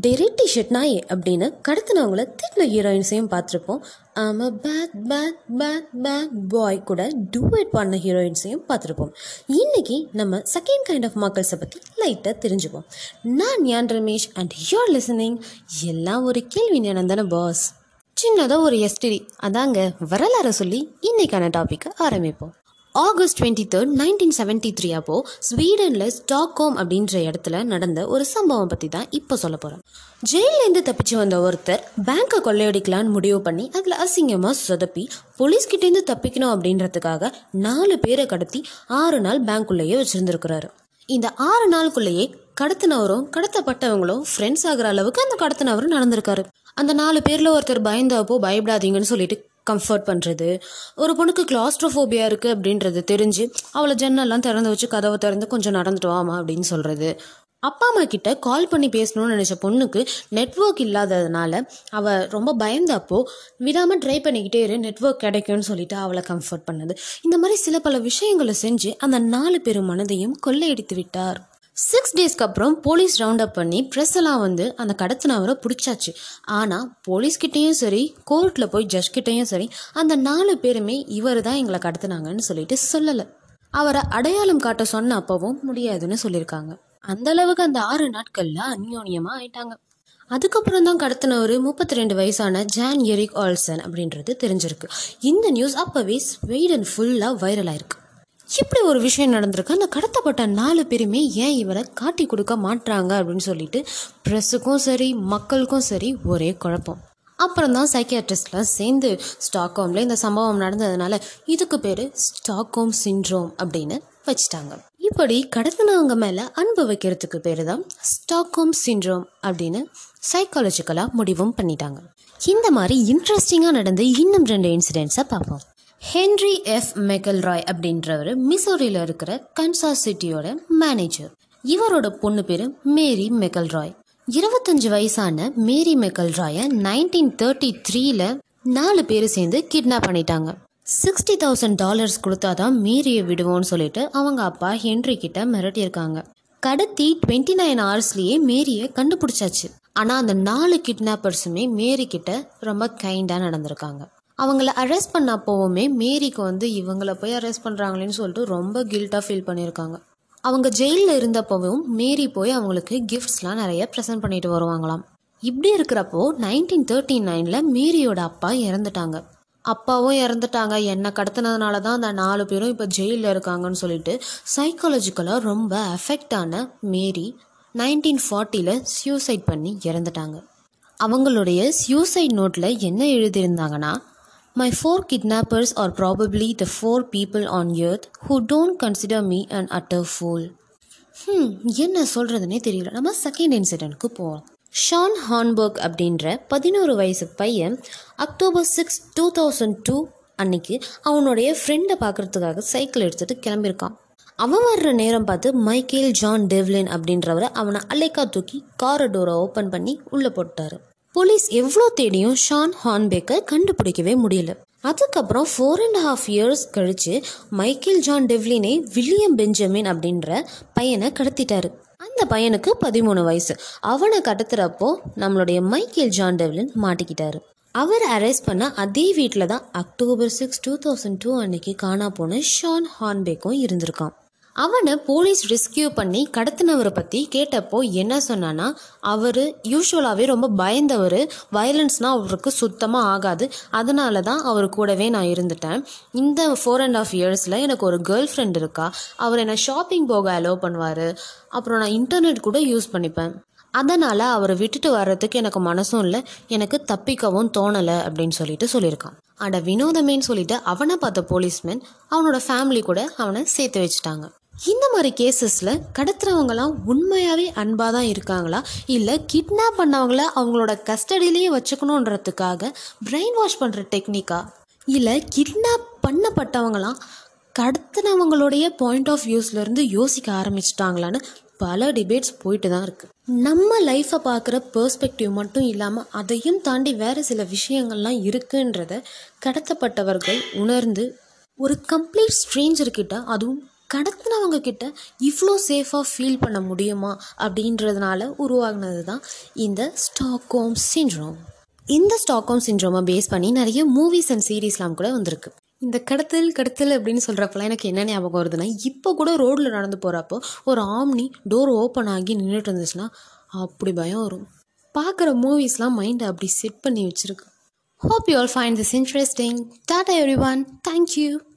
டெரிட்டி T shirt நாயே அப்படின்னு கடத்தினவங்கள திட்டின ஹீரோயின்ஸையும் பார்த்துருப்போம். ஆம bad bad bad bad boy கூட டூவேட் பண்ண ஹீரோயின்ஸையும் பார்த்துருப்போம். இன்னைக்கு நம்ம செகண்ட் கைண்ட் ஆஃப் மக்கள்ஸை பற்றி லைட்டாக தெரிஞ்சுப்போம். நான் ஞான் ரமேஷ் அண்ட் யூஆர் லிசனிங் எல்லாம் ஒரு கேள்வி ஞானம் பாஸ் சின்னதாக ஒரு எஸ்டிடி அதாங்க வரலாறை சொல்லி இன்றைக்கான டாப்பிக்கை ஆரம்பிப்போம். August twenty third nineteen seventy three அப்போது ஸ்வீடனில் ஸ்டாக்ஹோம் அப்படின்ற இடத்துல நடந்த ஒரு சம்பவம் பற்றி தான் இப்போ சொல்ல போகிறேன் ஜெயிலேருந்து தப்பிச்சு வந்த ஒருத்தர் பேங்க்கை கொள்ளையடிக்கலான்னு முடிவு பண்ணி அதில் அசிங்கமாக சொதப்பி போலீஸ்கிட்டேருந்து தப்பிக்கணும் அப்படின்றதுக்காக நாலு பேரை கடத்தி ஆறு நாள் பேங்க்குள்ளேயே வச்சுருந்துருக்கிறாரு. இந்த ஆறு நாளுக்குள்ளேயே கடத்தினவரும் கடத்தப்பட்டவங்களும் ஃப்ரெண்ட்ஸ் ஆகிற அளவுக்கு அந்த கடத்தினவரும் நடந்திருக்காரு. அந்த நாலு பேரில் ஒருத்தர் பயந்தப்போ பயப்படாதீங்கன்னு சொல்லிட்டு கம்ஃபர்ட் பண்ணுறது ஒரு பொண்ணுக்கு கிளாஸ்ட்ரோஃபோபியா இருக்குது அப்படின்றது தெரிஞ்சு அவளை ஜன்னல்லாம் திறந்து வச்சு கதவை திறந்து கொஞ்சம் நடந்துட்டு வாமா அப்படின்னு சொல்கிறது அப்பா அம்மா கிட்ட கால் பண்ணி பேசணும்னு நினச்ச பொண்ணுக்கு நெட்ஒர்க் இல்லாததுனால அவள் ரொம்ப பயந்தப்போ விடாமல் ட்ரை பண்ணிக்கிட்டே இரு நெட்ஒர்க் கிடைக்கும்னு சொல்லிட்டு அவளை கம்ஃபர்ட் பண்ணது. இந்த மாதிரி சில பல விஷயங்களை செஞ்சு அந்த நாலு பேரும் மனதையும் கொள்ளையடித்து விட்டார். சிக்ஸ் டேஸ்க்கு அப்புறம் போலீஸ் ரவுண்ட் அப் பண்ணி ப்ரெஸ் எல்லாம் வந்து அந்த கடத்தினவரை பிடிச்சாச்சு. ஆனால் போலீஸ்கிட்டேயும் சரி கோர்ட்டில் போய் ஜட்ஜ்கிட்டேயும் சரி அந்த நாலு பேருமே இவர் தான் எங்களை கடத்தினாங்கன்னு சொல்லிட்டு சொல்லலை. அவரை அடையாளம் காட்ட சொன்ன அப்பவும் முடியாதுன்னு சொல்லியிருக்காங்க. அந்த அளவுக்கு அந்த ஆறு நாட்களில் அந்யோன்யமாக ஆயிட்டாங்க. அதுக்கப்புறம் தான் கடத்தினவர் முப்பத்தி ரெண்டு வயசான ஜான் எரிக் ஆல்சன் அப்படின்றது தெரிஞ்சிருக்கு. இந்த நியூஸ் அப்போவே ஸ்வீடன் ஃபுல்லாக வைரல் ஆயிருக்கு. இப்படி ஒரு விஷயம் நடந்திருக்கு. அந்த கடத்தப்பட்ட நாலு பேருமே ஏன் இவரை காட்டி கொடுக்க மாட்றாங்க அப்படின்னு சொல்லிட்டு ப்ரெஸ்ஸுக்கும் சரி மக்களுக்கும் சரி ஒரே குழப்பம். அப்புறம் தான் சைக்கியாட்ரிஸ்ட்லாம் சேர்ந்து ஸ்டாக்ஹோமில் இந்த சம்பவம் நடந்ததுனால இதுக்கு பேர் ஸ்டாக்ஹோம் சிண்ட்ரோம் அப்படின்னு வச்சுட்டாங்க. இப்படி கடத்தினவங்க மேலே அன்பு வைக்கிறதுக்கு பேர் தான் ஸ்டாக்ஹோம் சிண்ட்ரோம் அப்படின்னு சைக்காலஜிக்கலாக முடிவும் பண்ணிட்டாங்க. இந்த மாதிரி இன்ட்ரெஸ்டிங்காக நடந்து இன்னும் ரெண்டு இன்சிடென்ட்ஸை பார்ப்போம். Henry F. மெக்கல்ராய் அப்படின்றவர் மிசோரியில் இருக்கிற கன்சாஸ் சிட்டியோட மேனேஜர் இவரோட பொண்ணு பேர் மேரி மெக்கல்ராய். இருபத்தஞ்சு வயசான மேரி மெக்கல்ராயை நைன்டீன் தேர்ட்டி த்ரீல நாலு பேர் சேர்ந்து கிட்னாப் பண்ணிட்டாங்க. சிக்ஸ்டி தௌசண்ட் டாலர்ஸ் கொடுத்தாதான் மேரியை விடுவோம்னு சொல்லிட்டு அவங்க அப்பா ஹென்ரி கிட்ட மிரட்டியிருக்காங்க. கடத்தி டுவெண்ட்டி நைன் ஹவர்ஸ்லேயே மேரியை கண்டுபிடிச்சாச்சு. ஆனால் அந்த நாலு கிட்னாப்பர்ஸுமே மேரி கிட்ட ரொம்ப கைண்டாக நடந்திருக்காங்க. அவங்கள அரெஸ்ட் பண்ண அப்போவுமே மேரிக்கு வந்து இவங்கள போய் அரெஸ்ட் பண்ணுறாங்களேன்னு சொல்லிட்டு ரொம்ப கில்ட்டாக ஃபீல் பண்ணியிருக்காங்க அவங்க ஜெயிலில் இருந்தப்பவும் மேரி போய் அவங்களுக்கு கிஃப்ட்ஸ்லாம் நிறைய ப்ரெசென்ட் பண்ணிட்டு வருவாங்களாம். இப்படி இருக்கிறப்போ நைன்டீன் தேர்ட்டி நைனில் மேரியோட அப்பா இறந்துட்டாங்க. அப்பாவும் இறந்துட்டாங்க. என்னை கடத்தினதுனால தான் அந்த நாலு பேரும் இப்போ ஜெயிலில் இருக்காங்கன்னு சொல்லிட்டு சைக்காலஜிக்கலாக ரொம்ப அஃபெக்ட் ஆன மேரி நைன்டீன் ஃபார்ட்டியில் சியூசைட் பண்ணி இறந்துட்டாங்க. அவங்களுடைய சியூசைட் நோட்டில் என்ன எழுதியிருந்தாங்கன்னா my four kidnappers are probably the four people on earth who don't consider me an utter fool hmm என்ன சொல்கிறதுனே தெரியல. நம்ம செகண்ட் இன்சிடென்ட்க்கு போவோம். ஷான் ஹான்பர்க் அப்படின்ற பதினோரு வயசு பையன் October six two thousand two அன்னைக்கு அவனுடைய ஃப்ரெண்டை பார்க்குறதுக்காக சைக்கிள் எடுத்துகிட்டு கிளம்பியிருக்கான். அவன் வர்ற நேரம் பார்த்து மைக்கேல் ஜான் டெவ்லின் அப்படின்றவரை அவனை அலைக்கா தூக்கி காரை டோரை ஓப்பன் பண்ணி உள்ளே போட்டாரு. போலீஸ் எவ்வளோ தேடியும் ஷான் ஹான்பேக்கை கண்டுபிடிக்கவே முடியல. அதுக்கப்புறம் ஃபோர் அண்ட் ஹாஃப் இயர்ஸ் கழித்து மைக்கேல் ஜான் டெவ்லினே வில்லியம் பெஞ்சமின் அப்படின்ற பையனை கடத்திட்டாரு. அந்த பையனுக்கு பதிமூணு வயசு. அவனை கடத்துறப்போ நம்மளுடைய மைக்கேல் ஜான் டெவ்லின் மாட்டிக்கிட்டாரு. அவர் அரெஸ்ட் பண்ண அதே வீட்டில் தான் October six two thousand two அன்னைக்கு காணா போன ஷான் ஹான்பேக்கும் இருந்திருக்கான். அவனை போலீஸ் ரெஸ்கியூ பண்ணி கடத்தினவரை பற்றி கேட்டப்போ என்ன சொன்னான்னா அவர் யூஸ்வலாகவே ரொம்ப பயந்தவர். வயலன்ஸ்னால் அவருக்கு சுத்தமாக ஆகாது. அதனால தான் அவர் கூடவே நான் இருந்துட்டேன். இந்த ஃபோர் அண்ட் ஆஃப் இயர்ஸில் எனக்கு ஒரு கேர்ள் ஃப்ரெண்ட் இருக்கா. அவர் என்னை ஷாப்பிங் போக அலோவ் பண்ணுவார். அப்புறம் நான் இன்டர்நெட் கூட யூஸ் பண்ணிப்பேன். அதனால் அவரை விட்டுட்டு வர்றதுக்கு எனக்கு மனசும் இல்லை. எனக்கு தப்பிக்கவும் தோணலை அப்படின்னு சொல்லிட்டு சொல்லியிருக்கான். அட வினோதமேன்னு சொல்லிட்டு அவனை பார்த்த போலீஸ்மேன் அவனோட ஃபேமிலி கூட அவனை சேர்த்து வச்சுட்டாங்க. இந்த மாதிரி கேசஸில் கடத்துறவங்களாம் உண்மையாகவே அன்பாக தான் இருக்காங்களா? இல்லை கிட்னாப் பண்ணவங்கள அவங்களோட கஸ்டடியிலேயே வச்சுக்கணுன்றதுக்காக பிரெயின் வாஷ் பண்ணுற டெக்னிக்கா இல்லை கிட்னாப் பண்ணப்பட்டவங்களாம் கடத்தினவங்களுடைய பாயிண்ட் ஆஃப் வியூஸ்லேருந்து யோசிக்க ஆரம்பிச்சிட்டாங்களான்னு பல டிபேட்ஸ் போயிட்டு தான் இருக்குது நம்ம லைஃப்பை பார்க்குற பெர்ஸ்பெக்டிவ் மட்டும் இல்லாமல் அதையும் தாண்டி வேறு சில விஷயங்கள்லாம் இருக்குன்றத கடத்தப்பட்டவர்கள் உணர்ந்து ஒரு கம்ப்ளீட் ஸ்ட்ரேஞ்சர்கிட்ட அதுவும் கடத்தினவங்க கிட்ட இவ்வளோ சேஃபாக ஃபீல் பண்ண முடியுமா அப்படின்றதுனால உருவாகினது தான் இந்த ஸ்டாக்ஹோம் சிண்ட்ரோம். இந்த ஸ்டாக்ஹோம் சிண்ட்ரோமை பேஸ் பண்ணி நிறைய மூவிஸ் அண்ட் சீரீஸ்லாம் கூட வந்திருக்கு. இந்த கடத்தல் கடத்தல் அப்படின்னு சொல்கிறப்பெல்லாம் எனக்கு என்ன ஞாபகம் வருதுன்னா இப்போ கூட ரோட்டில் நடந்து போகிறப்போ ஒரு ஆம்னி டோர் ஓப்பன் ஆகி நின்றுட்டு இருந்துச்சுன்னா அப்படி பயம் வரும். பார்க்குற மூவிஸ்லாம் மைண்டை அப்படி செட் பண்ணி வச்சுருக்கு. Hope you all find this interesting tata everyone thank you